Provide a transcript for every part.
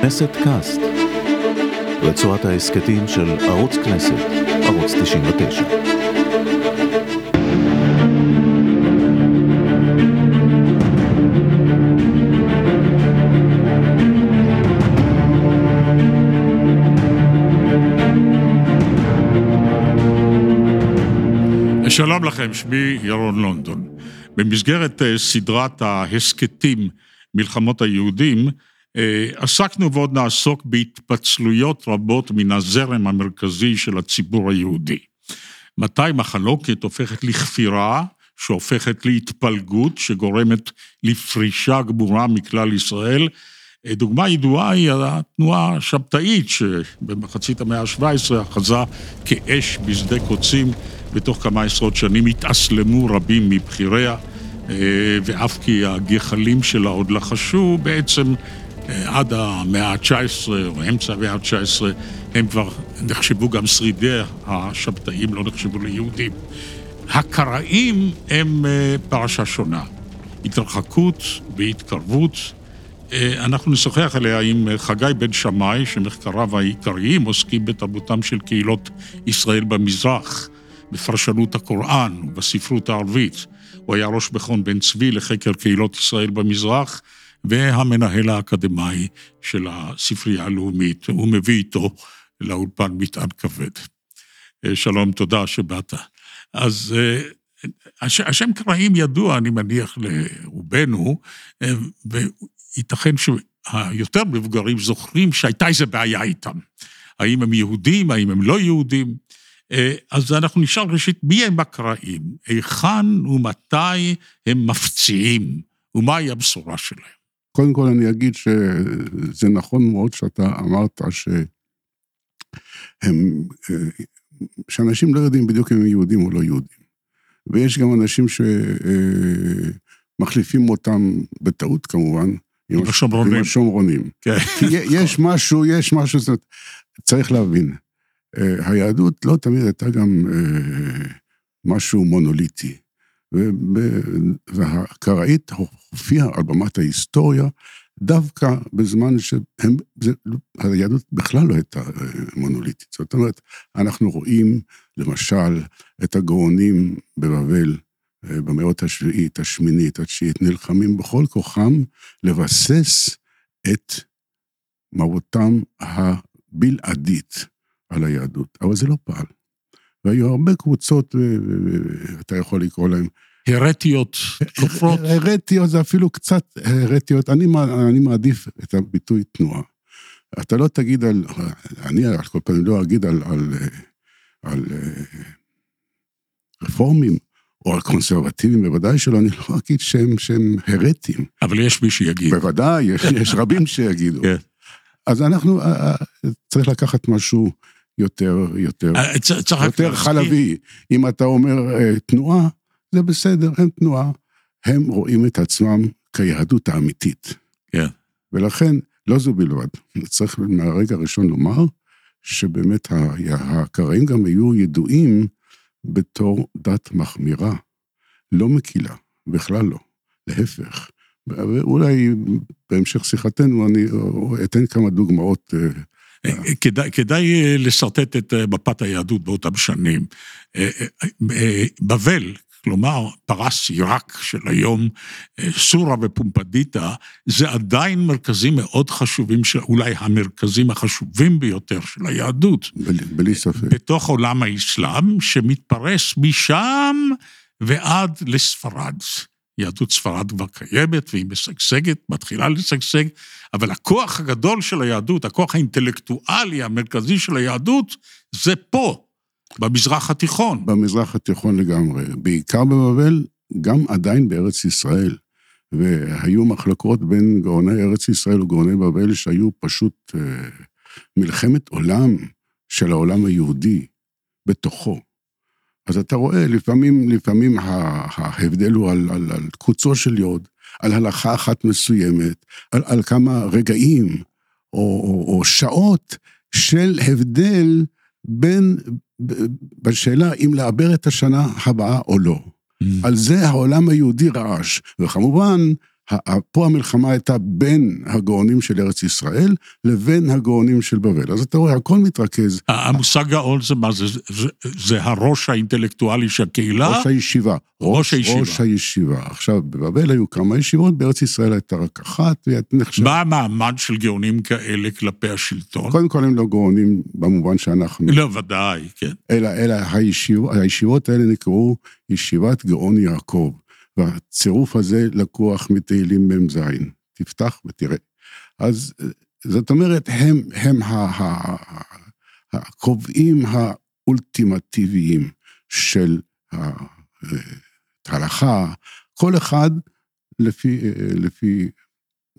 כנסת קאסט, רצועת ההסכתים של ערוץ כנסת, ערוץ 99. שלום לכם, שמי ירון לונדון. במסגרת אה, סדרת ההסכתים מלחמות היהודים, עסקנו ועוד נעסוק בהתפצלויות רבות מן הזרם המרכזי של הציבור היהודי. מתי מחלוקת הופכת לכפירה, שהופכת להתפלגות, שגורמת לפרישה גמורה מכלל ישראל. אה, דוגמה ידועה היא התנועה השבתאית, שבמחצית המאה ה-17 אחזה כאש בשדה קוצים, בתוך כמה עשרות שנים התאסלמו רבים מבכיריה, אה, ואף כי הגחלים שלה עוד לחשו, בעצם אה, עד המאה ה-19, או אמצע המאה ה-19, הם כבר נחשבו גם שרידי השבתאים, לא נחשבו ליהודים. הקראים הם אה, פרשה שונה. התרחקות והתקרבות. אה, אנחנו נשוחח עליה עם חגי בן שמאי, שמחקריו העיקריים עוסקים בתרבותם של קהילות ישראל במזרח, בפרשנות הקוראן ובספרות הערבית. הוא היה ראש מכון בן צבי לחקר קהילות ישראל במזרח, והמנהל האקדמאי של הספרייה הלאומית. הוא מביא איתו לאולפן מטען כבד. אה, שלום, תודה שבאת. אז אה, השם קראים ידוע, אני מניח, לרובנו, אה, וייתכן שהיותר מבוגרים זוכרים שהייתה איזו בעיה איתם. האם הם יהודים, האם הם לא יהודים. אז אנחנו נשאל ראשית, מי הם הקראים? היכן ומתי הם מפציעים? ומהי הבשורה שלהם? קודם כל אני אגיד שזה נכון מאוד שאתה אמרת שהם, שאנשים לא יודעים בדיוק אם הם יהודים או לא יהודים. ויש גם אנשים שמחליפים אותם בטעות כמובן. עם השומרונים. עם השומרונים. כן. יש משהו, יש משהו, זאת צריך להבין. היהדות לא תמיד הייתה גם משהו מונוליטי. והקראית הופיעה על במת ההיסטוריה דווקא בזמן שהם, זה, היהדות בכלל לא הייתה אה, מונוליטית. זאת אומרת, אנחנו רואים למשל את הגאונים בבבל אה, במאות השביעית, השמינית, התשיעית, נלחמים בכל כוחם לבסס את מהותם הבלעדית על היהדות, אבל זה לא פעל. והיו הרבה קבוצות, אתה יכול לקרוא להן... הרטיות, כופרות. הרטיות זה אפילו קצת הרטיות. אני, אני מעדיף את הביטוי תנועה. אתה לא תגיד על, אני על כל פנים לא אגיד על, על, על רפורמים או על קונסרבטיבים, בוודאי שלא, אני לא אגיד שהם, שהם הרטים. אבל יש מי שיגיד. בוודאי, יש, יש רבים שיגידו. כן. אז אנחנו, צריך לקחת משהו יותר, יותר, אה, יותר חלבי. אם אתה אומר אה, תנועה, זה בסדר, הם תנועה. הם רואים את עצמם כיהדות האמיתית. כן. ולכן, לא זו בלבד, צריך מהרגע הראשון לומר, שבאמת הקראים גם היו ידועים בתור דת מחמירה, לא מקילה, בכלל לא, להפך. ואולי בהמשך שיחתנו אני אתן כמה דוגמאות אה, כדאי, כדאי אה, לשרטט את אה, מפת היהדות באותם שנים. אה, בבל, כלומר, פרס עיראק של היום, סורה ופומפדיטה, זה עדיין מרכזים מאוד חשובים, אולי המרכזים החשובים ביותר של היהדות. בלי, בלי ספק. בתוך עולם האסלאם, שמתפרס משם ועד לספרד. יהדות ספרד כבר קיימת והיא משגשגת, מתחילה לשגשג, אבל הכוח הגדול של היהדות, הכוח האינטלקטואלי המרכזי של היהדות, זה פה, במזרח התיכון. במזרח התיכון לגמרי. בעיקר בבבל, גם עדיין בארץ ישראל. והיו מחלקות בין גאוני ארץ ישראל וגאוני בבל שהיו פשוט אה, מלחמת עולם של העולם היהודי בתוכו. אז אתה רואה, לפעמים, לפעמים ההבדל הוא על, על, על קוצו של יוד, על הלכה אחת מסוימת, על, על כמה רגעים או, או, או שעות של הבדל בין, בשאלה אם לעבר את השנה הבאה או לא. Mm. על זה העולם היהודי רעש, וכמובן, פה המלחמה הייתה בין הגאונים של ארץ ישראל לבין הגאונים של בבל. אז אתה רואה, הכל מתרכז. המושג גאון זה מה? זה, זה, הראש האינטלקטואלי של הקהילה? ראש הישיבה. ראש הישיבה. ראש הישיבה. עכשיו, בבבל היו כמה ישיבות, בארץ ישראל הייתה רק אחת, והיא נחשבת... מה המעמד של גאונים כאלה כלפי השלטון? קודם כל הם לא גאונים במובן שאנחנו... לא, ודאי, כן. אלא, אלא הישיב, הישיבות האלה נקראו ישיבת גאון יעקב. והצירוף הזה לקוח מתהילים מ"ז, תפתח ותראה. אז זאת אומרת, הם, הם הקובעים האולטימטיביים של ההלכה, כל אחד לפי, לפי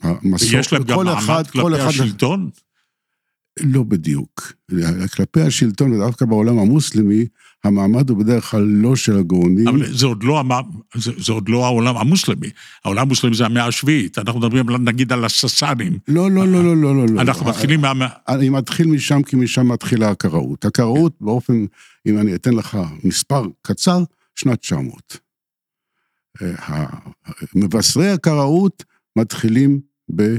המסורת. יש להם גם מעמד כלפי השלטון? לא בדיוק. כלפי השלטון, ודווקא בעולם המוסלמי, המעמד הוא בדרך כלל לא של הגאונים. אבל זה עוד לא, זה, זה עוד לא העולם המוסלמי. העולם המוסלמי זה המאה השביעית. אנחנו מדברים נגיד על הססנים. לא, לא, לא, לא, לא, לא. אנחנו מתחילים מה... אני מתחיל משם, כי משם מתחילה הקראות. הקראות באופן, אם אני אתן לך מספר קצר, שנת 900. מבשרי הקראות מתחילים ב...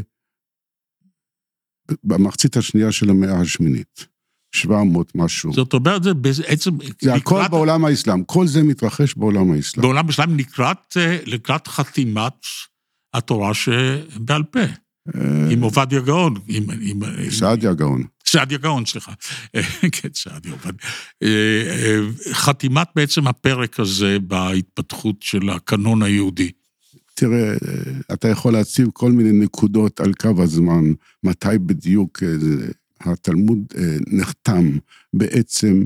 במחצית השנייה של המאה השמינית. 700 משהו. זאת אומרת, זה בעצם... זה הכל לקראת... בעולם האסלאם, כל זה מתרחש בעולם האסלאם. בעולם האסלאם לקראת, לקראת חתימת התורה שבעל פה, עם עובדיה גאון. עם, עם, סעדיה גאון. סעדיה גאון, סליחה. כן, סעדיה עובדיה. חתימת בעצם הפרק הזה בהתפתחות של הקנון היהודי. תראה, אתה יכול להציב כל מיני נקודות על קו הזמן, מתי בדיוק התלמוד נחתם בעצם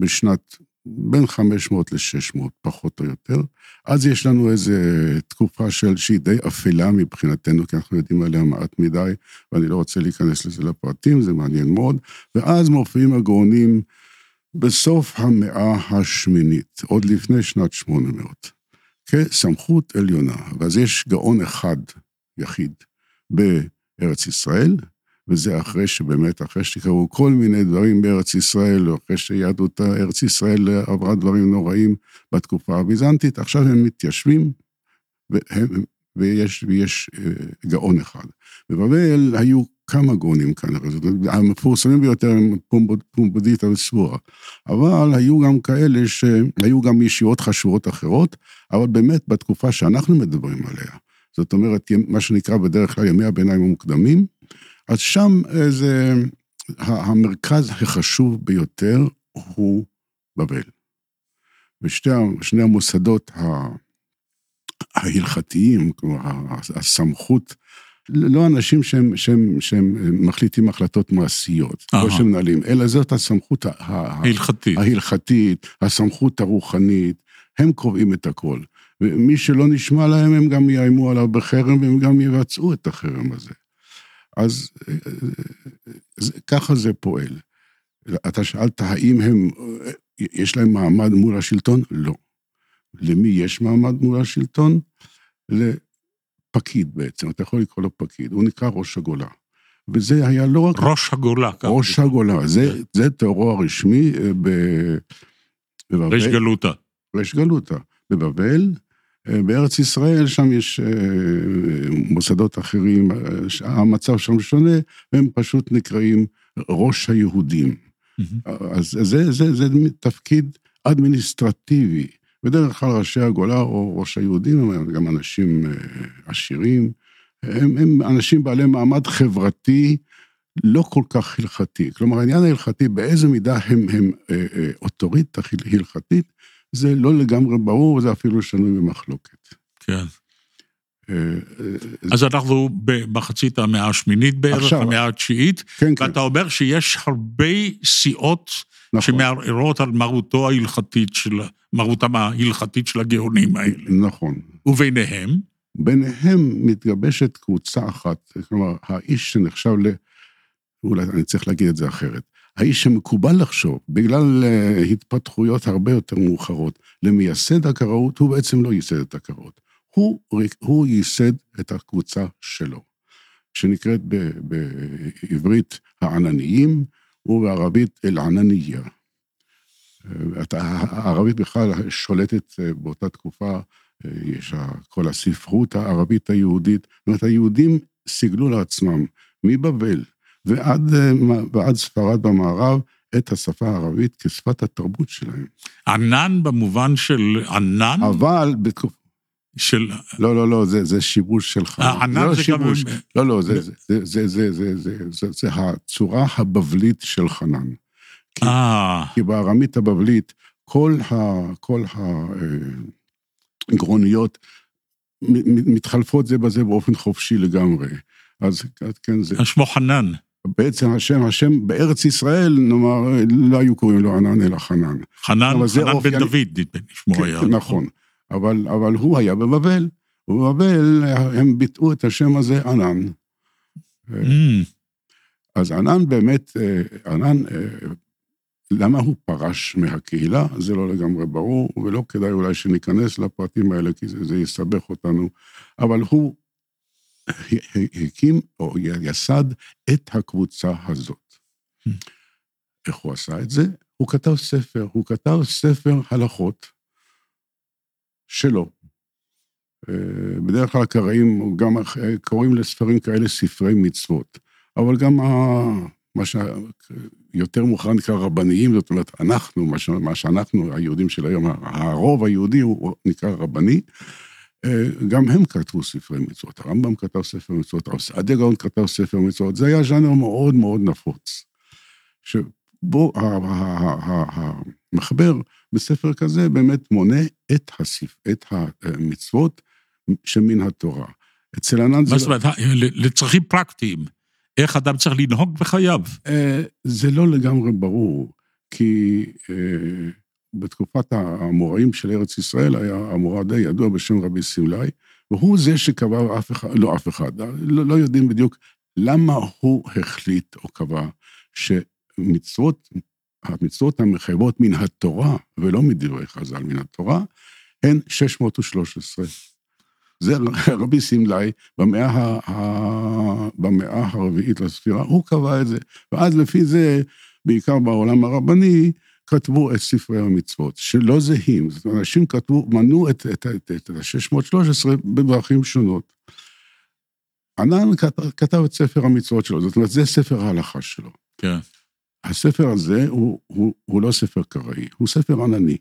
בשנת בין 500 ל-600, פחות או יותר. אז יש לנו איזו תקופה של שהיא די אפלה מבחינתנו, כי אנחנו יודעים עליה מעט מדי, ואני לא רוצה להיכנס לזה לפרטים, זה מעניין מאוד. ואז מופיעים הגאונים בסוף המאה השמינית, עוד לפני שנת 800. כסמכות עליונה. ואז יש גאון אחד, יחיד, בארץ ישראל, וזה אחרי שבאמת, אחרי שקרו כל מיני דברים בארץ ישראל, או אחרי שיהדות ארץ ישראל עברה דברים נוראים בתקופה הביזנטית, עכשיו הם מתיישבים, והם, ויש, ויש אה, גאון אחד. בבבל היו כמה גאונים כנראה, המפורסמים ביותר הם פומבדיטה וסבורה. אבל היו גם כאלה שהיו גם ישיבות חשובות אחרות, אבל באמת בתקופה שאנחנו מדברים עליה, זאת אומרת, מה שנקרא בדרך כלל ימי הביניים המוקדמים, אז שם זה, המרכז החשוב ביותר הוא בבל. ושני המוסדות ההלכתיים, כלומר, הסמכות לא אנשים שהם, שהם, שהם מחליטים החלטות מעשיות, לא שהם מנהלים, אלא זאת הסמכות ההלכתית. ההלכתית, הסמכות הרוחנית, הם קובעים את הכל. ומי שלא נשמע להם, הם גם יאיימו עליו בחרם, והם גם יבצעו את החרם הזה. אז ככה זה פועל. אתה שאלת, האם הם, יש להם מעמד מול השלטון? לא. למי יש מעמד מול השלטון? פקיד בעצם, אתה יכול לקרוא לו פקיד, הוא נקרא ראש הגולה. וזה היה לא רק... ראש הגולה. ראש הגולה, זה, זה תיאורו הרשמי אה, ב... בבבל. ריש גלותא. ריש גלותא. בבבל, אה, בארץ ישראל, שם יש אה, מוסדות אחרים, המצב שם שונה, והם פשוט נקראים ראש היהודים. Mm-hmm. אז זה, זה, זה תפקיד אדמיניסטרטיבי. בדרך כלל ראשי הגולה או ראש היהודים הם גם אנשים אה, עשירים, הם, הם אנשים בעלי מעמד חברתי לא כל כך הלכתי. כלומר, העניין ההלכתי, באיזה מידה הם, הם אה, אה, אוטוריטה הלכתית, זה לא לגמרי ברור, זה אפילו שנוי במחלוקת. כן. אז אנחנו במחצית המאה השמינית בערך, המאה התשיעית, כן, ואתה כן. אומר שיש הרבה סיעות נכון. שמערערות על מרותו ההלכתית של, מרותם ההלכתית של הגאונים האלה. נכון. וביניהם? ביניהם מתגבשת קבוצה אחת, כלומר, האיש שנחשב ל... אולי אני צריך להגיד את זה אחרת. האיש שמקובל לחשוב, בגלל אה, התפתחויות הרבה יותר מאוחרות, למייסד הקראות, הוא בעצם לא ייסד את הקראות. הוא, הוא ייסד את הקבוצה שלו, שנקראת בעברית הענניים, ובערבית אל-ענניה. הערבית בכלל שולטת אה, באותה תקופה יש כל הספרות הערבית היהודית. זאת אומרת, היהודים סיגלו לעצמם מבבל ועד, ועד ספרד במערב את השפה הערבית כשפת התרבות שלהם. ענן במובן של ענן? אבל בתקופה... של... לא, לא, לא, זה, זה שיבוש שלך. אה, ענן לא זה שיבוש. גם... לא, לא, זה, זה, זה, זה, זה, זה, זה, זה, זה הצורה הבבלית של חנן. כי, אה, כי בארמית הבבלית, כל ה... כל הגרוניות מתחלפות זה בזה באופן חופשי לגמרי. אז כן, זה... שמו חנן. בעצם השם, השם בארץ ישראל, נאמר, לא היו קוראים לו ענן אלא חנן. חנן, חנן בן אופייני- דוד, נדמה לי שמו כן, היה. נכון, אבל, אבל הוא היה בבבל, ובבבל הם ביטאו את השם הזה ענן. Mm, אז ענן באמת, אה, ענן, אה, למה הוא פרש מהקהילה? זה לא לגמרי ברור, ולא כדאי אולי שניכנס לפרטים האלה, כי זה, זה יסבך אותנו, אבל הוא הקים או יסד את הקבוצה הזאת. איך הוא עשה את זה? הוא כתב ספר, הוא כתב ספר הלכות שלו. אה, בדרך כלל קראים, גם אה, קוראים לספרים כאלה ספרי מצוות, אבל גם ה... מה שיותר מאוחר נקרא רבניים, זאת אומרת, אנחנו, מה, ש... מה שאנחנו, היהודים של היום, הרוב היהודי הוא נקרא רבני, אה, גם הם כתבו ספרי מצוות. הרמב"ם כתב ספר מצוות, סעדיה גאון כתב ספר מצוות, זה היה ז'אנר מאוד מאוד נפוץ. שבו המחבר בספר כזה באמת מונה את, הספ... את המצוות שמן התורה. אצל ענן זה מה לא... זאת אומרת, לצרכים פרקטיים, איך אדם צריך לנהוג בחייו. אה, זה לא לגמרי ברור, כי אה, בתקופת האמוראים של ארץ ישראל היה אמורא די ידוע בשם רבי סמלי, והוא זה שקבע אף אחד, לא אף אחד, לא, לא יודעים בדיוק למה הוא החליט או קבע שמצוות, המצוות המחייבות מן התורה, ולא מדברי חז"ל מן התורה, הן 613. זה רבי סמלי, במאה, ה... במאה הרביעית לספירה, הוא קבע את זה. ואז לפי זה, בעיקר בעולם הרבני, כתבו את ספרי המצוות, שלא זהים. זאת אומרת, אנשים כתבו, מנו את, את, את, את ה-613 בדרכים שונות. ענן כתב, כתב את ספר המצוות שלו, זאת אומרת, זה ספר ההלכה שלו. כן. הספר הזה הוא, הוא, הוא לא ספר קראי, הוא ספר ענני,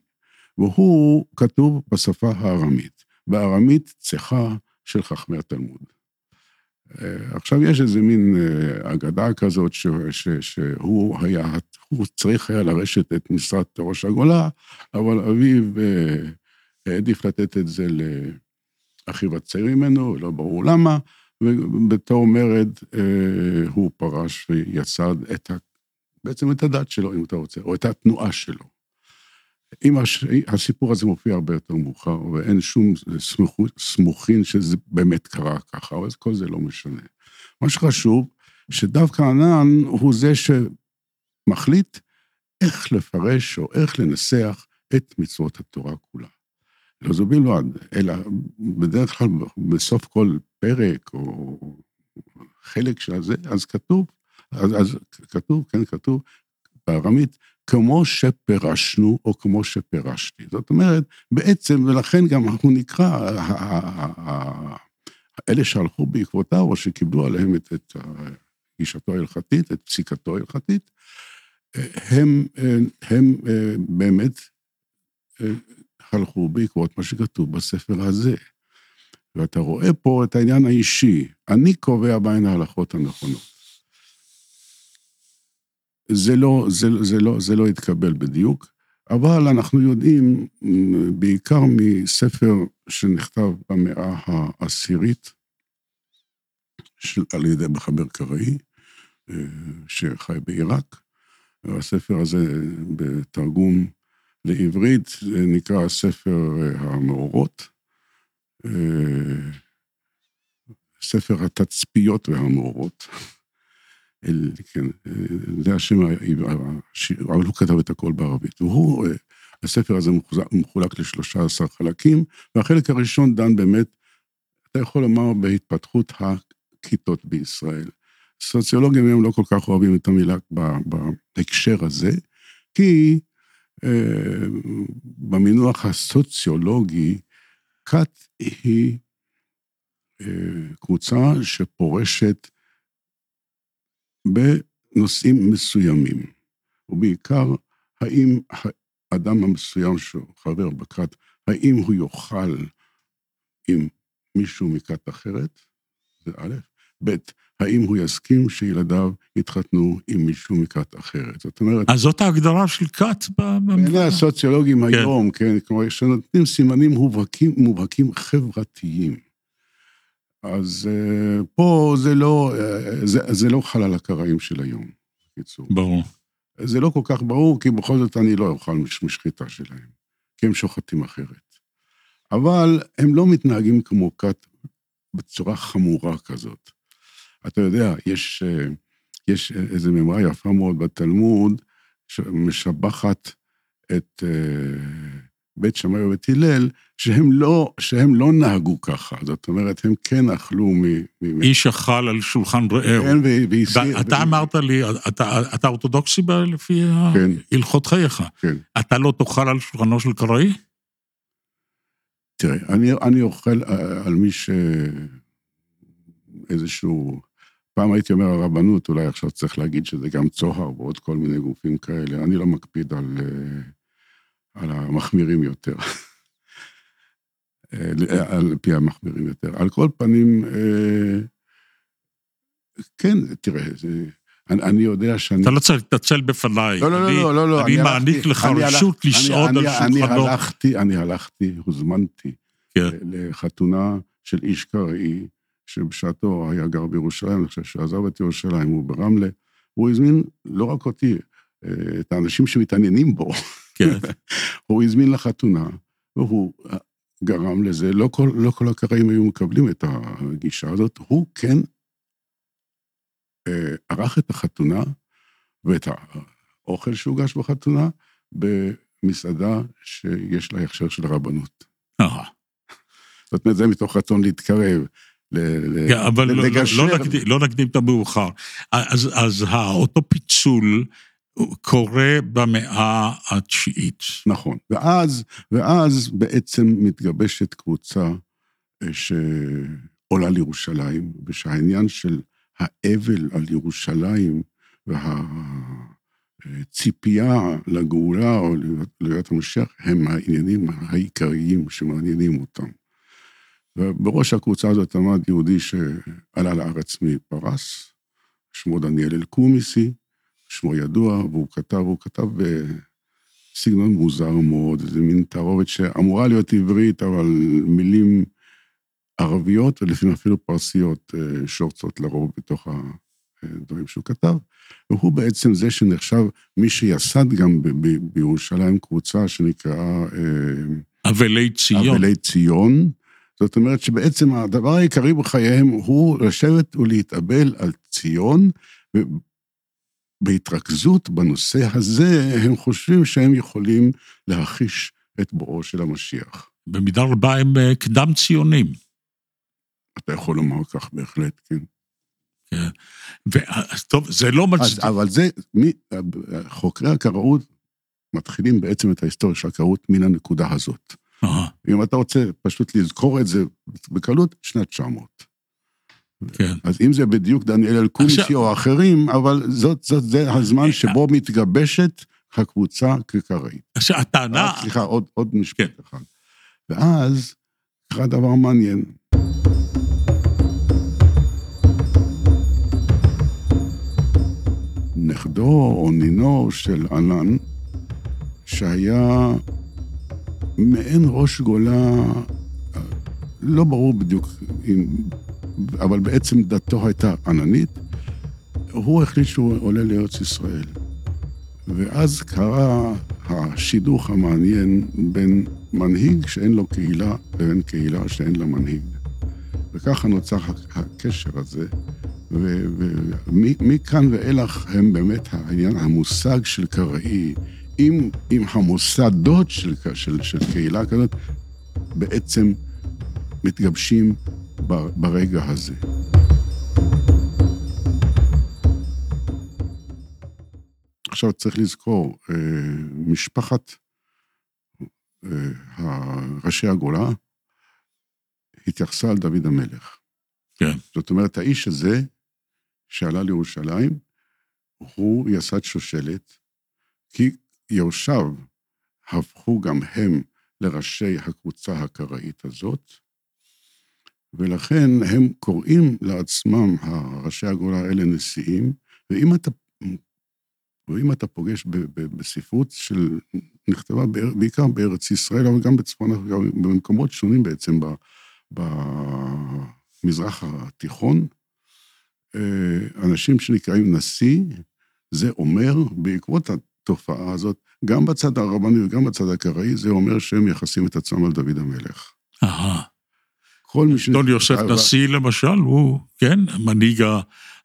והוא כתוב בשפה הארמית, בארמית צחה של חכמי התלמוד. אה, עכשיו, יש איזה מין אה, אגדה כזאת ש, ש, שהוא היה, הוא צריך היה לרשת את משרת ראש הגולה, אבל אביו אה, העדיף לתת את זה לאחיו הצעיר ממנו, לא ברור למה, ובתור מרד הוא פרש ויסד את ה... בעצם את הדת שלו, אם אתה רוצה, או את התנועה שלו. אם הש... הסיפור הזה מופיע הרבה יותר מאוחר, ואין שום סמוכ... סמוכין שזה באמת קרה ככה, אבל כל זה לא משנה. מה שחשוב, שדווקא ענן הוא זה שמחליט איך לפרש או איך לנסח את מצוות התורה כולה. לא זו בלבד, אלא בדרך כלל בסוף כל פרק או חלק של זה, אז כתוב, אז, אז כתוב, כן, כתוב בארמית, כמו שפירשנו או כמו שפירשתי. זאת אומרת, בעצם, ולכן גם אנחנו נקרא, אלה שהלכו בעקבותיו או שקיבלו עליהם את, את גישתו ההלכתית, את פסיקתו ההלכתית, הם, הם באמת הלכו בעקבות מה שכתוב בספר הזה. ואתה רואה פה את העניין האישי, אני קובע בהן ההלכות הנכונות. זה לא, זה, זה, לא, זה לא התקבל בדיוק, אבל אנחנו יודעים, בעיקר מספר שנכתב במאה העשירית, של, על ידי מחבר קראי, שחי בעיראק, והספר הזה בתרגום לעברית נקרא ספר המאורות, ספר התצפיות והמאורות. אל, כן, זה השם, אבל הוא כתב את הכל בערבית. והוא, הספר הזה מחולק לשלושה עשר חלקים, והחלק הראשון דן באמת, אתה יכול לומר, בהתפתחות הכיתות בישראל. סוציולוגים היום לא כל כך אוהבים את המילה בהקשר הזה, כי אה, במינוח הסוציולוגי, כת היא אה, קבוצה שפורשת בנושאים מסוימים, ובעיקר, האם האדם המסוים שהוא חבר בכת, האם הוא יוכל עם מישהו מכת אחרת, זה א', ב', האם הוא יסכים שילדיו יתחתנו עם מישהו מכת אחרת. זאת אומרת... אז זאת ההגדרה של כת בעיני הסוציולוגים כן. היום, כן, כלומר, שנותנים סימנים מובהקים, מובהקים חברתיים. אז uh, פה זה לא, uh, זה, זה לא חל על הקראים של היום, בקיצור. ברור. זה לא כל כך ברור, כי בכל זאת אני לא אוכל משחיטה שלהם, כי הם שוחטים אחרת. אבל הם לא מתנהגים כמו כת בצורה חמורה כזאת. אתה יודע, יש, אה, יש איזו מימרה יפה מאוד בתלמוד, שמשבחת את אה, בית שמאי ובית הלל, שהם לא, שהם לא נהגו ככה. זאת אומרת, הם כן אכלו מ... מ איש אכל על שולחן רעהו. כן, והסיר... אתה ו... אמרת לי, אתה, אתה אורתודוקסי לפי כן. הלכות חייך. כן. אתה לא תאכל על שולחנו של קראי? תראה, אני, אני אוכל אה, על מי ש... איזשהו... פעם הייתי אומר הרבנות, אולי עכשיו צריך להגיד שזה גם צוהר ועוד כל מיני גופים כאלה. אני לא מקפיד על, אה, על המחמירים יותר. אה, על פי המחמירים יותר. על כל פנים, כן, תראה, זה... אני, אני יודע שאני... אתה לא צריך להתנצל בפניי. לא, לא, לא, לא, לא. אני מעניק לך רשות לשעוד על שולחנו. אני הלכתי, אני הלכתי, הוזמנתי כן. לחתונה של איש קראי, שבשעתו היה גר בירושלים, אני חושב שעזב את ירושלים, הוא ברמלה. הוא הזמין לא רק אותי, אה, את האנשים שמתעניינים בו. כן. הוא הזמין לחתונה, והוא גרם לזה, לא כל, לא כל הקראים היו מקבלים את הגישה הזאת, הוא כן אה, ערך את החתונה ואת האוכל שהוגש בחתונה במסעדה שיש לה הכשר של הרבנות. זאת אומרת, זה מתוך רצון להתקרב. כן, אבל לא, לא, לא, נקדים, לא נקדים את המאוחר. אז, אז אותו פיצול קורה במאה התשיעית. נכון, ואז, ואז בעצם מתגבשת קבוצה אה, שעולה לירושלים, ושהעניין של האבל על ירושלים והציפייה לגאולה או להיות המשיח הם העניינים העיקריים שמעניינים אותם. ובראש הקבוצה הזאת עמד יהודי שעלה לארץ מפרס, שמו דניאל אלקומיסי, שמו ידוע, והוא כתב, הוא כתב בסגנון מוזר מאוד, איזה מין תערובת שאמורה להיות עברית, אבל מילים ערביות ולפעמים אפילו פרסיות אה, שורצות לרוב בתוך הדברים שהוא כתב. והוא בעצם זה שנחשב מי שיסד גם בירושלים קבוצה שנקראה... אה, אבלי ציון. אבלי ציון. זאת אומרת שבעצם הדבר העיקרי בחייהם הוא לשבת ולהתאבל על ציון, ובהתרכזות בנושא הזה הם חושבים שהם יכולים להכיש את בואו של המשיח. במידה רבה הם אה, קדם ציונים. אתה יכול לומר כך בהחלט, כן. כן. טוב, זה לא מצ... אבל זה, מי, חוקרי הקראות מתחילים בעצם את ההיסטוריה של הקראות מן הנקודה הזאת. אם אתה רוצה פשוט לזכור את זה בקלות, שנת 900. כן. אז אם זה בדיוק דניאל אלקומיסי עכשיו... או אחרים, אבל זאת, זאת, זה הזמן אה, שבו מתגבשת הקבוצה כקראית. עכשיו, הטענה... אה, סליחה, עוד, עוד משפט כן. אחד. ואז קרה דבר מעניין. נכדו או נינו של ענן, שהיה מעין ראש גולה, לא ברור בדיוק, אם, אבל בעצם דתו הייתה עננית, הוא החליט שהוא עולה לארץ ישראל. ואז קרה השידוך המעניין בין מנהיג שאין לו קהילה לבין קהילה שאין לה מנהיג. וככה נוצר הקשר הזה, ומכאן ואילך הם באמת העניין, המושג של קראי, עם, עם המוסדות של, של, של קהילה כזאת, בעצם מתגבשים ברגע הזה. עכשיו צריך לזכור, אה, משפחת אה, ראשי הגולה התייחסה על דוד המלך. כן. זאת אומרת, האיש הזה, שעלה לירושלים, הוא יסד שושלת, כי יורשיו הפכו גם הם לראשי הקבוצה הקראית הזאת, ולכן הם קוראים לעצמם, ראשי הגולה האלה, נשיאים, ואם אתה, ואם אתה פוגש ב, ב, בספרות של, נכתבה בעיקר בארץ ישראל, אבל גם בצפון, במקומות שונים בעצם במזרח התיכון, אה, אנשים שנקראים נשיא, זה אומר, בעקבות התופעה הזאת, גם בצד הרבני וגם בצד הקראי, זה אומר שהם מייחסים את עצמם על דוד המלך. אהה. כל מי ש... דון יוסף נשיא למשל, הוא, כן, מנהיג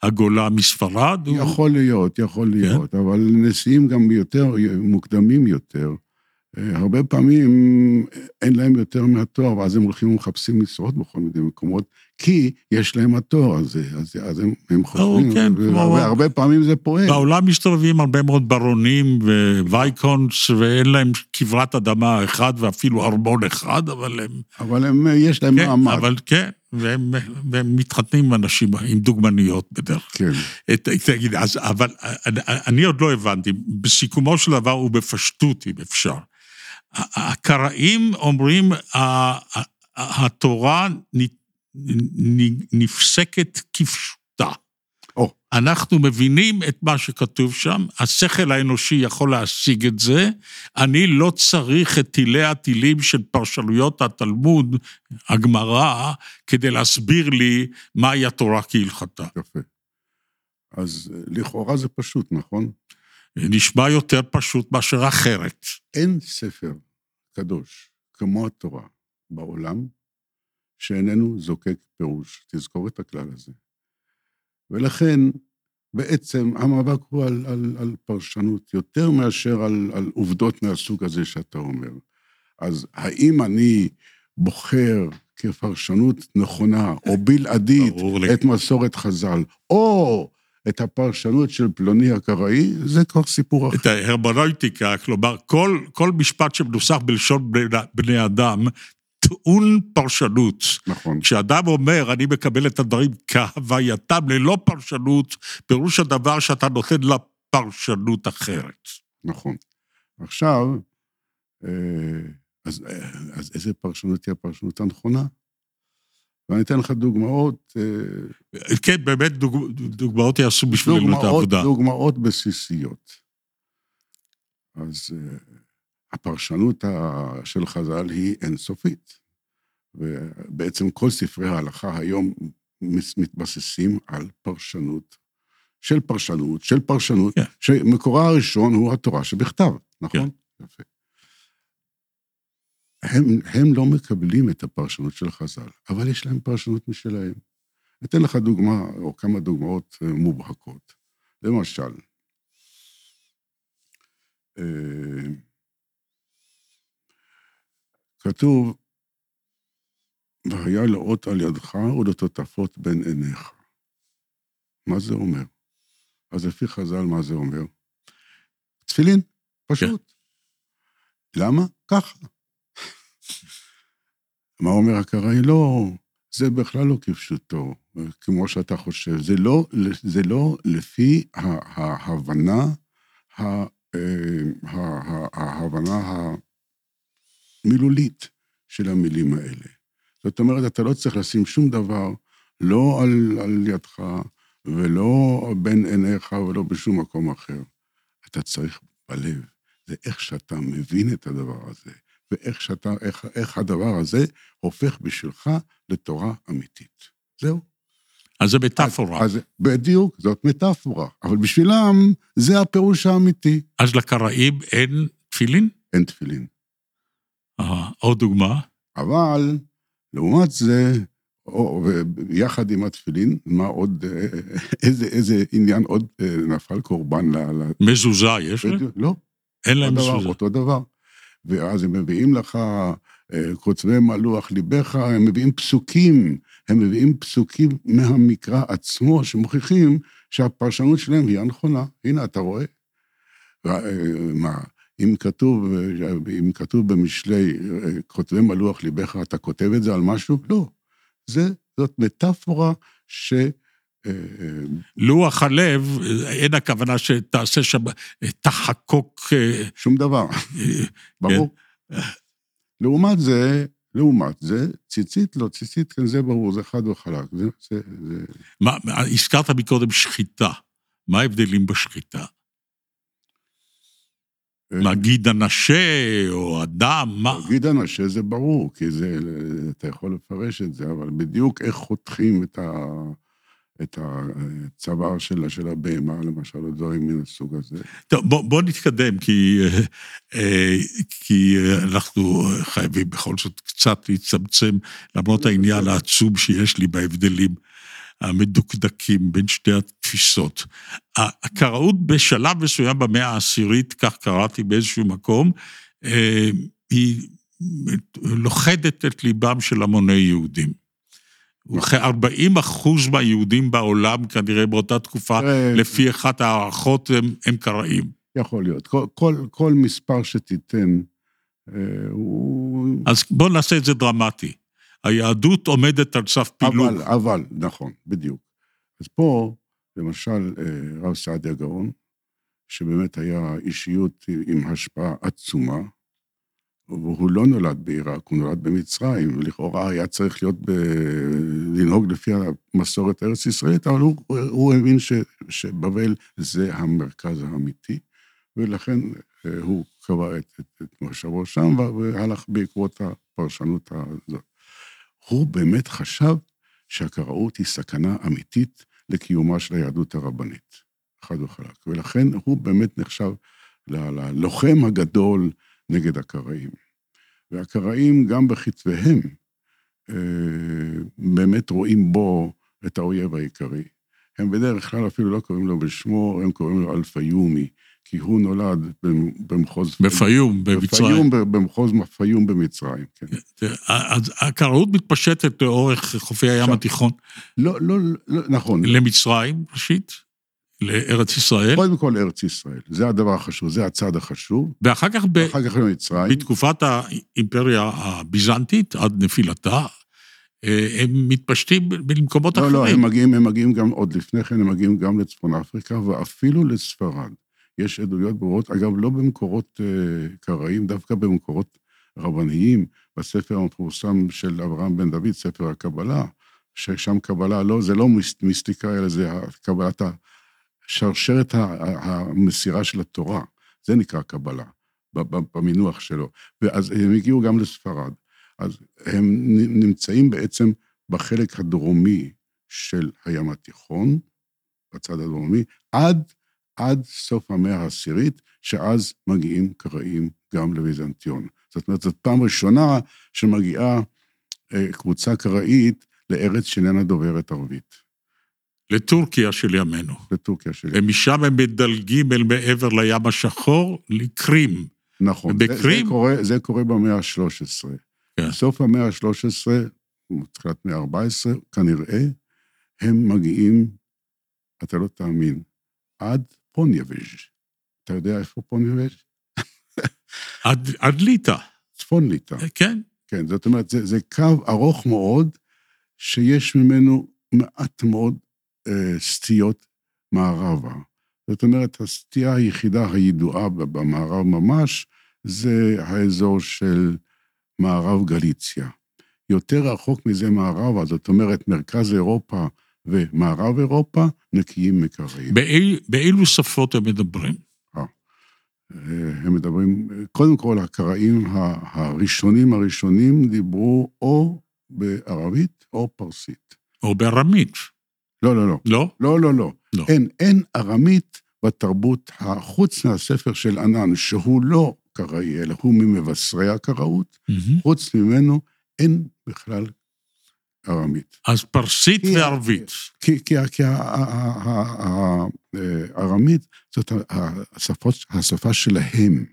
הגולה מספרד. יכול הוא... להיות, יכול כן. להיות, כן? אבל נשיאים גם יותר, מוקדמים יותר, הרבה פעמים אין להם יותר מהתואר, ואז הם הולכים ומחפשים משרות בכל מיני מקומות, כי יש להם התואר הזה, אז, אז הם, הם חושבים, כן, והרבה פעמים זה פועל. בעולם מסתובבים הרבה מאוד ברונים ווייקונס, ואין להם כברת אדמה אחד ואפילו ארמון אחד, אבל הם... אבל הם, יש להם כן, מעמד. אבל כן, והם, והם מתחתנים עם אנשים, עם דוגמניות בדרך כלל. כן. תגיד, אז, אבל אני, אני עוד לא הבנתי, בסיכומו של דבר ובפשטות, אם אפשר. הקראים אומרים, התורה נפסקת כפשוטה. Oh. אנחנו מבינים את מה שכתוב שם, השכל האנושי יכול להשיג את זה, אני לא צריך את טילי הטילים של פרשנויות התלמוד, הגמרא, כדי להסביר לי מהי התורה כהלכתה. יפה. אז לכאורה זה פשוט, נכון? נשמע יותר פשוט מאשר אחרת. אין ספר קדוש כמו התורה בעולם, שאיננו זוקק פירוש. תזכור את הכלל הזה. ולכן, בעצם המאבק הוא על, על, על פרשנות יותר מאשר על, על עובדות מהסוג הזה שאתה אומר. אז האם אני בוחר כפרשנות נכונה או בלעדית את מסורת חז"ל, או את הפרשנות של פלוני הקראי, זה כבר סיפור אחר. את ההרמונויטיקה, כלומר, כל, כל משפט שמנוסח בלשון בני, בני אדם, טעון פרשנות. נכון. כשאדם אומר, אני מקבל את הדברים כהווייתם ללא פרשנות, פירוש הדבר שאתה נותן לה פרשנות אחרת. נכון. עכשיו, אה, אז, אז איזה פרשנות תהיה הפרשנות הנכונה? ואני אתן לך דוגמאות. אה, כן, באמת דוג, דוגמאות יעשו בשבילנו את העבודה. דוגמאות בסיסיות. אז אה, הפרשנות של חז"ל היא אינסופית. ובעצם כל ספרי ההלכה היום מתבססים על פרשנות של פרשנות של פרשנות, כן. שמקורה הראשון הוא התורה שבכתב, נכון? כן. יפה. הם, הם לא מקבלים את הפרשנות של חז"ל, אבל יש להם פרשנות משלהם. אתן לך דוגמה, או כמה דוגמאות אה, מובהקות. למשל, אה, כתוב, והיה לאות על ידך ולטוטפות בין עיניך. מה זה אומר? אז לפי חז"ל, מה זה אומר? תפילין, פשוט. כן. למה? ככה. מה אומר הקראי? לא, זה בכלל לא כפשוטו, כמו שאתה חושב. זה לא, זה לא לפי ההבנה, אה, ההבנה המילולית של המילים האלה. זאת אומרת, אתה לא צריך לשים שום דבר, לא על, על ידך, ולא בין עיניך, ולא בשום מקום אחר. אתה צריך בלב. זה איך שאתה מבין את הדבר הזה. ואיך שאתה, איך, איך הדבר הזה הופך בשבילך לתורה אמיתית. זהו. אז זה מטאפורה. אז, אז בדיוק, זאת מטאפורה. אבל בשבילם זה הפירוש האמיתי. אז לקראים אין תפילין? אין תפילין. אה, עוד דוגמה? אבל, לעומת זה, או, ויחד עם התפילין, מה עוד, איזה, איזה עניין עוד אה, נפל קורבן ל... מזוזה יש להם? לא. אין להם מזוזה. אותו דבר. ואז הם מביאים לך אה, קוצבי מלוח ליבך, הם מביאים פסוקים, הם מביאים פסוקים מהמקרא עצמו, שמוכיחים שהפרשנות שלהם היא הנכונה. הנה, אתה רואה? אה, מה, אם כתוב, אם כתוב במשלי, כותבי מלוח ליבך, אתה כותב את זה על משהו? לא. זה, זאת מטאפורה ש... אה, לוח הלב, אין הכוונה שתעשה שם, תחקוק... אה, שום דבר, אה, ברור. לעומת זה, לעומת זה, ציצית לא, ציצית, כן, זה ברור, זה חד וחלק. זה, זה, זה... מה, הזכרת מקודם שחיטה, מה ההבדלים בשחיטה? מה, גיד הנשה או אדם, מה? גיד הנשה זה ברור, כי זה, אתה יכול לפרש את זה, אבל בדיוק איך חותכים את, ה, את הצוואר שלה, של הבהמה, למשל, או דברים מן הסוג הזה. טוב, בוא, בוא נתקדם, כי, אה, כי אנחנו חייבים בכל זאת קצת להצטמצם, למרות העניין העצום שיש לי בהבדלים. המדוקדקים בין שתי התפיסות. הקראות בשלב מסוים במאה העשירית, כך קראתי באיזשהו מקום, אה, היא לוכדת את ליבם של המוני יהודים. כ-40 אחוז מהיהודים בעולם, כנראה באותה תקופה, לפי אחת ההערכות, הם, הם קראים. יכול להיות. כל, כל, כל מספר שתיתן, אה, הוא... אז בואו נעשה את זה דרמטי. היהדות עומדת על סף פילוג. אבל, אבל, נכון, בדיוק. אז פה, למשל, אה, רב סעדיה גאון, שבאמת היה אישיות עם השפעה עצומה, והוא לא נולד בעיראק, הוא נולד במצרים, ולכאורה היה צריך להיות ב... לנהוג לפי המסורת הארץ-ישראלית, אבל הוא, הוא הבין ש, שבבל זה המרכז האמיתי, ולכן אה, הוא קבע את, את, את מחשבו שם, והלך בעקבות הפרשנות הזאת. הוא באמת חשב שהקראות היא סכנה אמיתית לקיומה של היהדות הרבנית, חד וחלק. ולכן הוא באמת נחשב ללוחם הגדול נגד הקראים. והקראים, גם בכתביהם, אה, באמת רואים בו את האויב העיקרי. הם בדרך כלל אפילו לא קוראים לו בשמו, הם קוראים לו אלפיומי, כי הוא נולד במחוז... בפיום, במצרים. בפיום, במחוז פיום במצרים, כן. אז הקראות מתפשטת לאורך חופי הים התיכון. לא, לא, לא, נכון. למצרים, ראשית? לארץ ישראל? קודם כל לארץ ישראל, זה הדבר החשוב, זה הצעד החשוב. ואחר כך, ב... כך למצרים. בתקופת האימפריה הביזנטית, עד נפילתה, אה, הם מתפשטים במקומות לא, אחרים. לא, לא, הם מגיעים, הם מגיעים גם עוד לפני כן, הם מגיעים גם לצפון אפריקה ואפילו לספרד. יש עדויות ברורות, אגב, לא במקורות uh, קראים, דווקא במקורות רבניים, בספר המפורסם של אברהם בן דוד, ספר הקבלה, ששם קבלה, לא, זה לא מיסטיקה, אלא זה קבלת שרשרת המסירה של התורה, זה נקרא קבלה, במינוח שלו. ואז הם הגיעו גם לספרד. אז הם נמצאים בעצם בחלק הדרומי של הים התיכון, בצד הדרומי, עד עד סוף המאה העשירית, שאז מגיעים קראים גם לביזנטיון. זאת אומרת, זאת פעם ראשונה שמגיעה אה, קבוצה קראית לארץ שאיננה דוברת ערבית. לטורקיה של ימינו. לטורקיה של ימינו. ומשם הם מדלגים אל מעבר לים השחור, לקרים. נכון. ובקרים... זה, זה, קורה, זה קורה במאה ה-13. כן. בסוף המאה ה-13, תחילת מאה ה-14, כנראה, הם מגיעים, אתה לא תאמין, עד פוניבז'. אתה יודע איפה פוניבז'? עד, עד ליטא. צפון ליטא. אה, כן. כן, זאת אומרת, זה, זה קו ארוך מאוד, שיש ממנו מעט מאוד סטיות מערבה. זאת אומרת, הסטייה היחידה הידועה במערב ממש, זה האזור של מערב גליציה. יותר רחוק מזה מערבה, זאת אומרת, מרכז אירופה ומערב אירופה נקיים מקראים. באיל, באילו שפות הם מדברים? אה, הם מדברים, קודם כל, הקראים הראשונים הראשונים דיברו או בערבית או פרסית. או בארמית. לא, לא, לא. לא? לא, לא, לא. לא. אין, אין ארמית בתרבות, חוץ מהספר של ענן, שהוא לא קראי, אלא הוא ממבשרי הקראות, mm-hmm. חוץ ממנו אין בכלל ארמית. אז פרסית כי, וערבית. כי, כי, כי הארמית זאת השפות, השפה שלהם,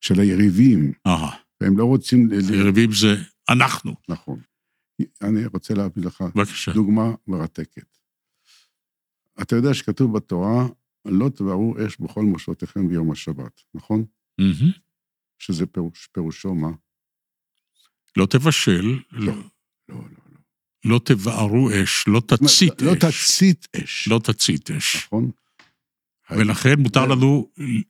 של היריבים. אהה. והם לא רוצים... היריבים זה אנחנו. נכון. אני רוצה להביא לך בבקשה. דוגמה מרתקת. אתה יודע שכתוב בתורה, לא תבערו אש בכל מושבותיכם ביום השבת, נכון? Mm-hmm. שזה פירוש, פירושו מה? לא תבשל. לא, לא, לא. לא תבערו אש, לא תצית לא אש. תצית אש, לא תצית אש. נכון? ולכן מותר לנו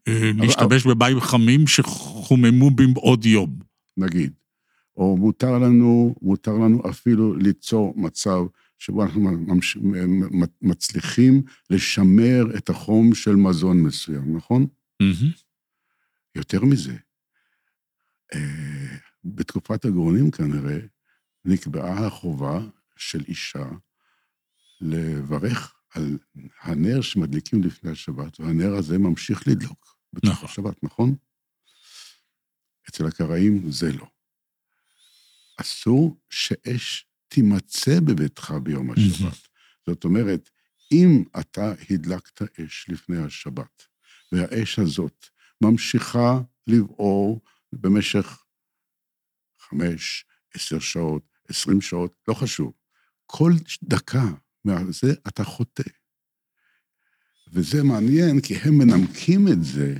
אה, להשתמש במים חמים שחוממו במעוד יום. נגיד. או מותר לנו, מותר לנו אפילו ליצור מצב שבו אנחנו ממש, מצליחים לשמר את החום של מזון מסוים, נכון? מהמם. יותר מזה, אה, בתקופת הגאונים כנראה, נקבעה החובה של אישה לברך על הנר שמדליקים לפני השבת, והנר הזה ממשיך לדלוק בתוך נכון. השבת, נכון? אצל הקראים זה לא. אסור שאש תימצא בביתך ביום השבת. זאת אומרת, אם אתה הדלקת אש לפני השבת, והאש הזאת ממשיכה לבעור במשך חמש, עשר שעות, עשרים שעות, לא חשוב. כל דקה מהזה אתה חוטא. וזה מעניין, כי הם מנמקים את זה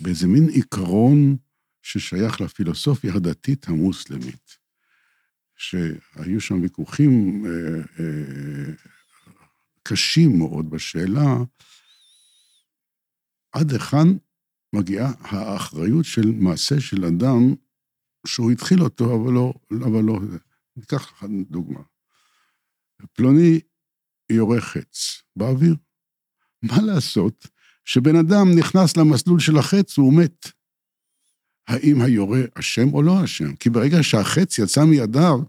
באיזה מין עיקרון ששייך לפילוסופיה הדתית המוסלמית, שהיו שם ויכוחים אה, אה, קשים מאוד בשאלה עד היכן מגיעה האחריות של מעשה של אדם שהוא התחיל אותו, אבל לא, אבל לא, ניקח לך דוגמה. פלוני יורה חץ באוויר. מה לעשות שבן אדם נכנס למסלול של החץ והוא מת? האם היורה אשם או לא אשם? כי ברגע שהחץ יצא מידיו,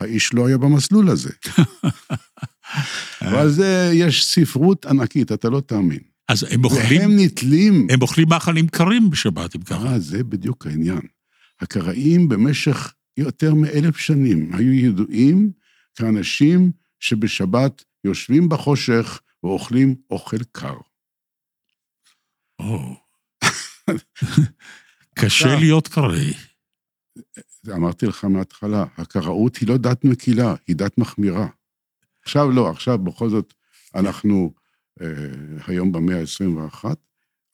האיש לא היה במסלול הזה. ועל זה יש ספרות ענקית, אתה לא תאמין. אז הם אוכלים, והם נתלים... הם אוכלים מאכלים קרים בשבת, אם ככה. אה, זה בדיוק העניין. הקראים במשך יותר מאלף שנים היו ידועים כאנשים שבשבת יושבים בחושך ואוכלים אוכל קר. או. קשה להיות קריא. זה אמרתי לך מההתחלה, הקראות היא לא דת מקילה, היא דת מחמירה. עכשיו לא, עכשיו בכל זאת אנחנו אה, היום במאה ה-21,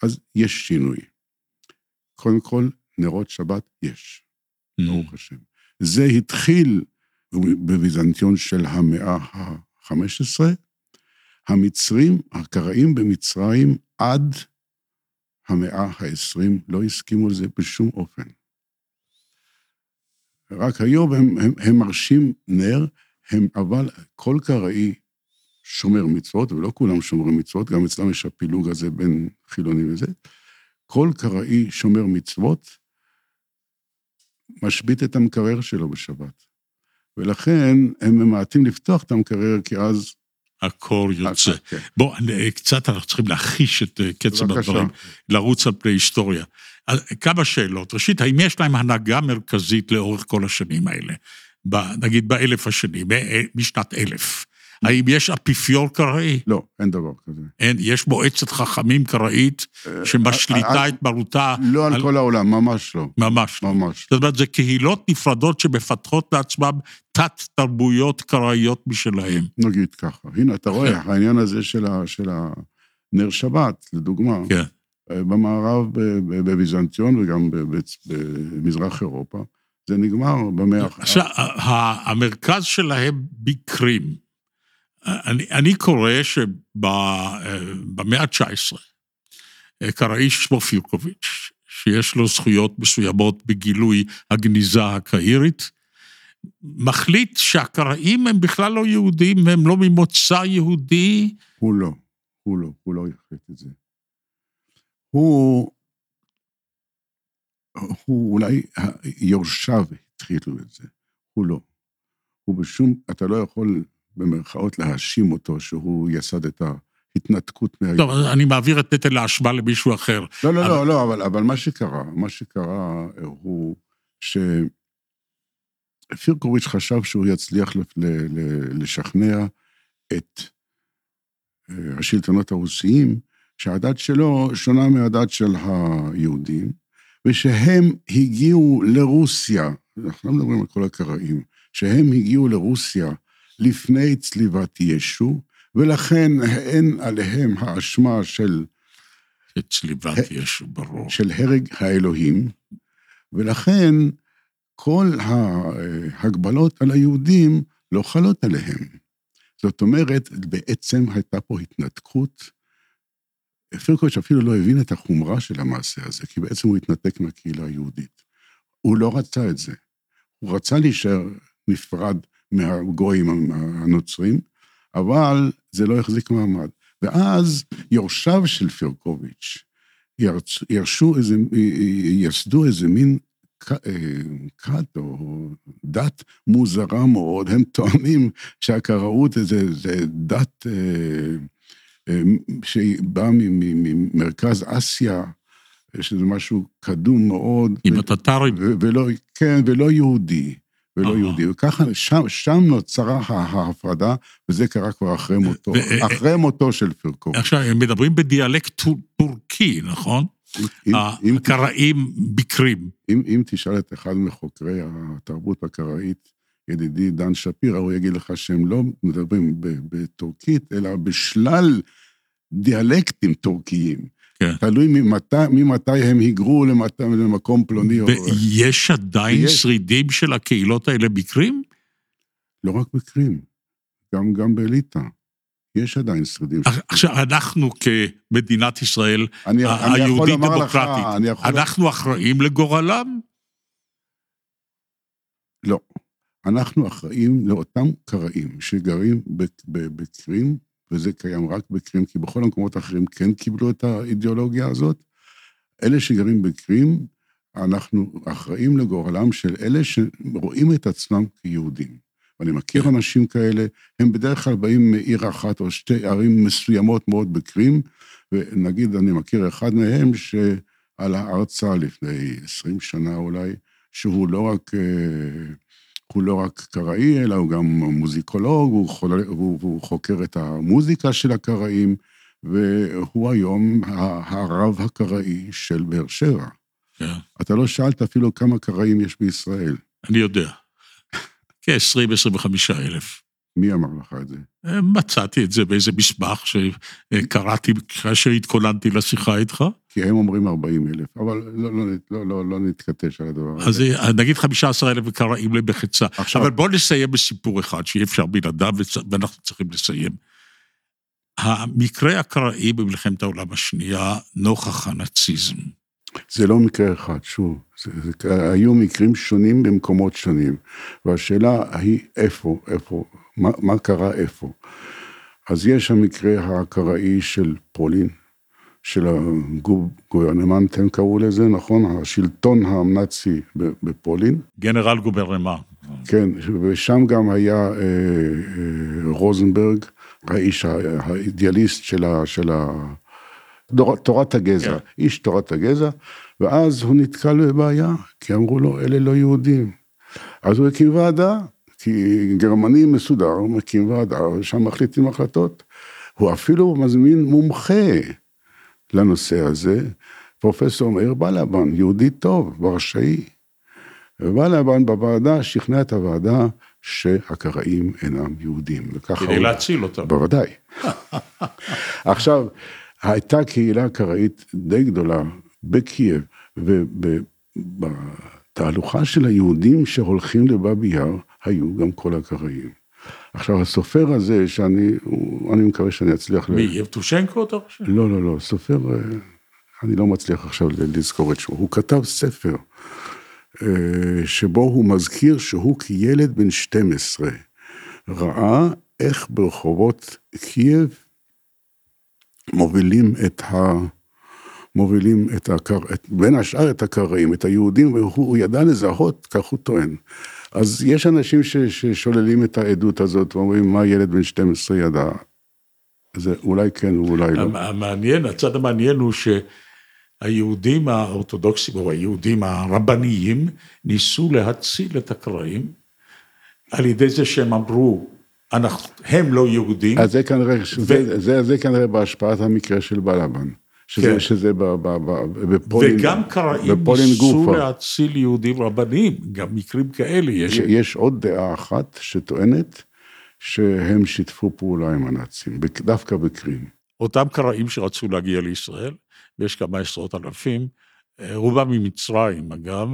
אז יש שינוי. קודם כל, נרות שבת יש, ברוך השם. זה התחיל בביזנטיון של המאה ה-15. המצרים, הקראים במצרים עד המאה ה-20 לא הסכימו לזה בשום אופן. רק היום הם, הם, הם מרשים נר, הם, אבל כל קראי שומר מצוות, ולא כולם שומרים מצוות, גם אצלם יש הפילוג הזה בין חילונים וזה. כל קראי שומר מצוות, משבית את המקרר שלו בשבת. ולכן הם ממעטים לפתוח את המקרר, כי אז... הקור יוצא. כן. בוא, אני- קצת אנחנו צריכים להחיש את אה, קצב. הדברים, לרוץ על פני היסטוריה. אז כמה שאלות. ראשית, האם יש להם הנהגה מרכזית לאורך כל השנים האלה? נגיד באלף השני, משנת אלף. האם יש אפיפיור קראי? לא, אין דבר כזה. אין, יש מועצת חכמים קראית שמשליטה אה, את מרותה. לא על כל העולם, ממש לא. ממש לא. ממש. זאת אומרת, זה קהילות נפרדות שמפתחות לעצמם תת-תרבויות קראיות משלהם. נגיד ככה. הנה, אתה רואה, העניין הזה של, הנר שבת, לדוגמה, כן. במערב, בביזנטיון וגם במזרח אירופה, זה נגמר במאה... עכשיו, המרכז שלהם בקרים. אני, אני קורא שבמאה ה-19, קראי שמו פירקוביץ', שיש לו זכויות מסוימות בגילוי הגניזה הקהירית, מחליט שהקראים הם בכלל לא יהודים, הם לא ממוצא יהודי. הוא לא, הוא לא, הוא לא החליט את זה. הוא, הוא אולי יורשיו התחילו את זה, הוא לא. הוא בשום, אתה לא יכול במרכאות להאשים אותו שהוא יסד את ההתנתקות מה... טוב, אז אני מעביר את נטל האשמה למישהו אחר. לא, לא, אבל- לא, לא, אבל, אבל מה שקרה, מה שקרה אה, הוא שפירקוביץ' חשב שהוא יצליח לשכנע את אה, השלטונות הרוסיים שהדת שלו שונה מהדת של היהודים, ושהם הגיעו לרוסיה, אנחנו לא מדברים על כל הקראים, שהם הגיעו לרוסיה לפני צליבת ישו, ולכן אין עליהם האשמה של צליבת ישו, ברור. של הרג האלוהים, ולכן כל ההגבלות על היהודים לא חלות עליהם. זאת אומרת, בעצם הייתה פה התנתקות. פירקוביץ' אפילו לא הבין את החומרה של המעשה הזה, כי בעצם הוא התנתק מהקהילה היהודית. הוא לא רצה את זה. הוא רצה להישאר נפרד מהגויים הנוצרים, אבל זה לא החזיק מעמד. ואז יורשיו של פירקוביץ' ירשו איזה, יסדו איזה מין כת או דת מוזרה מאוד, הם טוענים שהקראות זה, זה דת אה, אה, שבאה ממרכז אסיה, שזה משהו קדום מאוד. עם הטטרים. ולא, כן, ולא יהודי. ולא יהודי, וככה, שם, שם נוצרה ההפרדה, וזה קרה כבר אחרי מותו, אחרי מותו של פירקוב. עכשיו, הם מדברים בדיאלקט טורקי, נכון? הקראים ביקרים. אם, אם תשאל את אחד מחוקרי התרבות הקראית, ידידי דן שפירא, הוא יגיד לך שהם לא מדברים בטורקית, אלא בשלל דיאלקטים טורקיים. כן. תלוי ממתי, ממתי הם היגרו למתי, למקום פלוני. ויש או... עדיין ויש... שרידים של הקהילות האלה בקרים? לא רק בקרים, גם, גם בליטא. יש עדיין שרידים. עכשיו, אנחנו כמדינת ישראל, היהודית-דמוקרטית, אנחנו. אחראים לגורלם? לא. אנחנו אחראים לאותם קראים שגרים בקרים וזה קיים רק בקרים, כי בכל המקומות האחרים כן קיבלו את האידיאולוגיה הזאת. אלה שגרים בקרים, אנחנו אחראים לגורלם של אלה שרואים את עצמם כיהודים. ואני מכיר אנשים כאלה, הם בדרך כלל באים מעיר אחת או שתי ערים מסוימות מאוד בקרים, ונגיד, אני מכיר אחד מהם שעלה ארצה לפני 20 שנה אולי, שהוא לא רק אה, הוא לא רק קראי, אלא הוא גם מוזיקולוג, הוא, חול... הוא, הוא חוקר את המוזיקה של הקראים, והוא היום הרב הקראי של באר שבע. כן. אתה לא שאלת אפילו כמה קראים יש בישראל. אני יודע. כ-20-25 אלף. מי אמר לך את זה? אה, מצאתי את זה באיזה מסמך שקראתי כאשר התכוננתי לשיחה איתך. כי הם אומרים 40 אלף, אבל לא, לא, לא, לא, לא נתכתש על הדבר הזה. אז אה, נגיד 15 אלף קראים לי בחצה. עכשיו... אבל בוא נסיים בסיפור אחד, שאי אפשר בלעדיו, ואנחנו צריכים לסיים. המקרה הקראי במלחמת העולם השנייה, נוכח הנאציזם. זה לא מקרה אחד, שוב, זה, זה, היו מקרים שונים במקומות שונים, והשאלה היא איפה, איפה, מה, מה קרה איפה. אז יש המקרה הקראי של פולין, של הגוברנמנט, הם קראו לזה, נכון? השלטון הנאצי בפולין. גנרל גוברנמה. כן, ושם גם היה אה, אה, רוזנברג, האיש האידיאליסט של, ה, של ה, תורת הגזע, כן. איש תורת הגזע, ואז הוא נתקל בבעיה, כי אמרו לו, אלה לא יהודים. אז הוא הקים ועדה, כי גרמני מסודר מקים ועדה, שם מחליטים החלטות. הוא אפילו מזמין מומחה לנושא הזה, פרופסור מאיר בלבן, יהודי טוב, ורשאי. ובלבן בוועדה שכנע את הוועדה שהקראים אינם יהודים. כדי. להציל אותם. בוודאי. עכשיו, הייתה קהילה קראית די גדולה בקייב, ובתהלוכה של היהודים שהולכים לבאבי יאר, היו גם כל הקראים. עכשיו, הסופר הזה, שאני אני מקווה שאני אצליח... מי, יבטושנקו אתה חושב? לא, לא, לא, סופר, אה, אני לא מצליח עכשיו לזכור את שמו. הוא כתב ספר אה, שבו הוא מזכיר שהוא כילד בן 12 ראה איך ברחובות קייב מובילים את ה... מובילים את הקר... את... בין השאר את הקראים, את היהודים, והוא ידע לזהות, כך הוא טוען. אז יש אנשים ש... ששוללים את העדות הזאת, ואומרים, מה ילד בן 12 ידע? זה אולי כן ואולי לא. המעניין, הצד המעניין הוא שהיהודים האורתודוקסים, או היהודים הרבניים, ניסו להציל את הקראים על ידי זה שהם אמרו, אנחנו, הם לא יהודים. אז זה כנראה, ו... זה, זה, זה כנראה בהשפעת המקרה של בלבן. שזה, כן. שזה ב, ב, ב, בפולין, וגם קראים ניסו להציל יהודים רבניים, גם מקרים כאלה יש. יש עוד דעה אחת שטוענת שהם שיתפו פעולה עם הנאצים, דווקא בקרים. אותם קראים שרצו להגיע לישראל, ויש כמה עשרות אלפים, אה, רובם ממצרים אגב.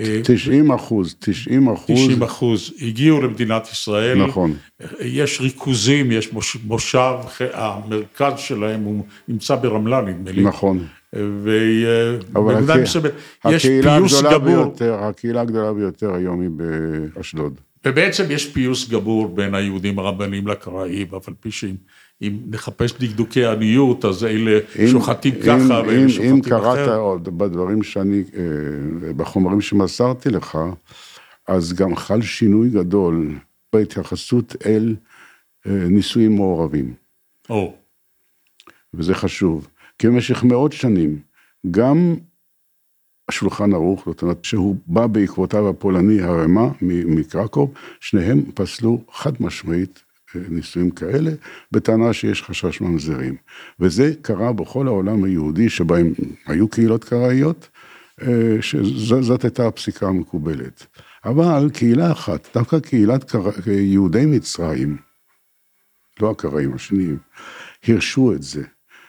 אה, 90 אחוז, 90 אחוז. 90 אחוז הגיעו למדינת ישראל. נכון. יש ריכוזים, יש מוש- מושב, המרכז שלהם הוא נמצא ברמלה נדמה לי. נכון. ובמידה הקה- מסוימת יש פיוס גמור, ביותר, הקהילה הגדולה ביותר היום היא באשדוד. ובעצם יש פיוס גמור בין היהודים הרבנים לקראים, אף על פי שאם אם נחפש דקדוקי עניות, אז אלה אם- שוחטים אם- ככה אם- ואלה שוחטים אם קראת אחרת. עוד בדברים שאני, אה, בחומרים שמסרתי לך, אז גם חל שינוי גדול בהתייחסות אל אה, נישואים מעורבים, או, וזה חשוב. כי במשך מאות שנים, גם השולחן ערוך, זאת אומרת, שהוא בא בעקבותיו הפולני הרמ"א מ- מקרקוב, שניהם פסלו חד משמעית נישואים כאלה, בטענה שיש חשש ממזרים. וזה קרה בכל העולם היהודי, שבהם היו קהילות קראיות, אה, שזאת הייתה הפסיקה המקובלת. אבל קהילה אחת, דווקא קהילת קרא, יהודי מצרים, לא הקראים השניים, הרשו את זה.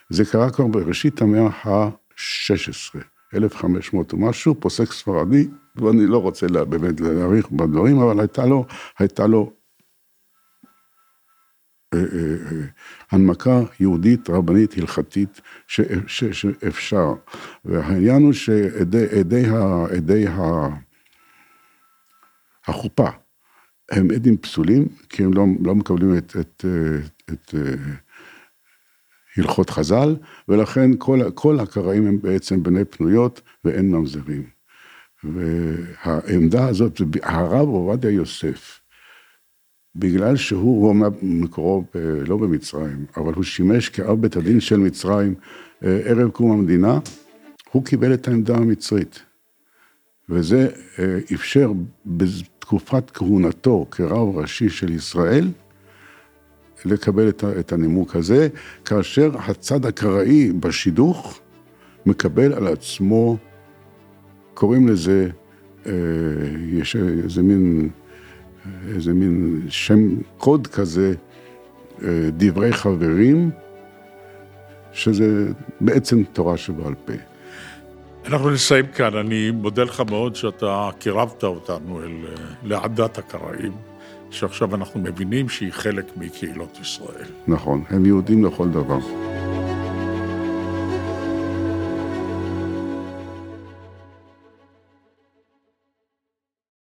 זה קרה כבר בראשית המאה ה-16, 1500 ומשהו, פוסק ספרדי, ואני לא רוצה באמת להאריך בדברים, אבל הייתה לו, הייתה לו הנמקה יהודית, רבנית, הלכתית, שאפשר. והעניין הוא שעדי עדי ה, ה, החופה הם עדים פסולים, כי הם לא, לא מקבלים את, את, אה, את, את הלכות חז"ל, ולכן כל, כל הקראים הם בעצם בני פנויות ואין ממזרים. והעמדה הזאת, הרב עובדיה יוסף, בגלל שהוא, הוא אומנם מקורו ב, לא במצרים, אבל הוא שימש כאב בית הדין של מצרים אה, ערב קום המדינה, הוא קיבל את העמדה המצרית. וזה אה, אפשר בתקופת כהונתו כרב ראשי של ישראל, לקבל את, הנימוק הזה, כאשר הצד הקראי בשידוך מקבל על עצמו, קוראים לזה, אה, יש איזה מין, איזה מין שם קוד כזה, אה, דברי חברים, שזה בעצם תורה שבעל פה. אנחנו נסיים כאן, אני מודה לך מאוד שאתה קירבת אותנו אל, אה, לעדת הקראים, שעכשיו אנחנו מבינים שהיא חלק מקהילות ישראל. נכון, הם יהודים לכל דבר.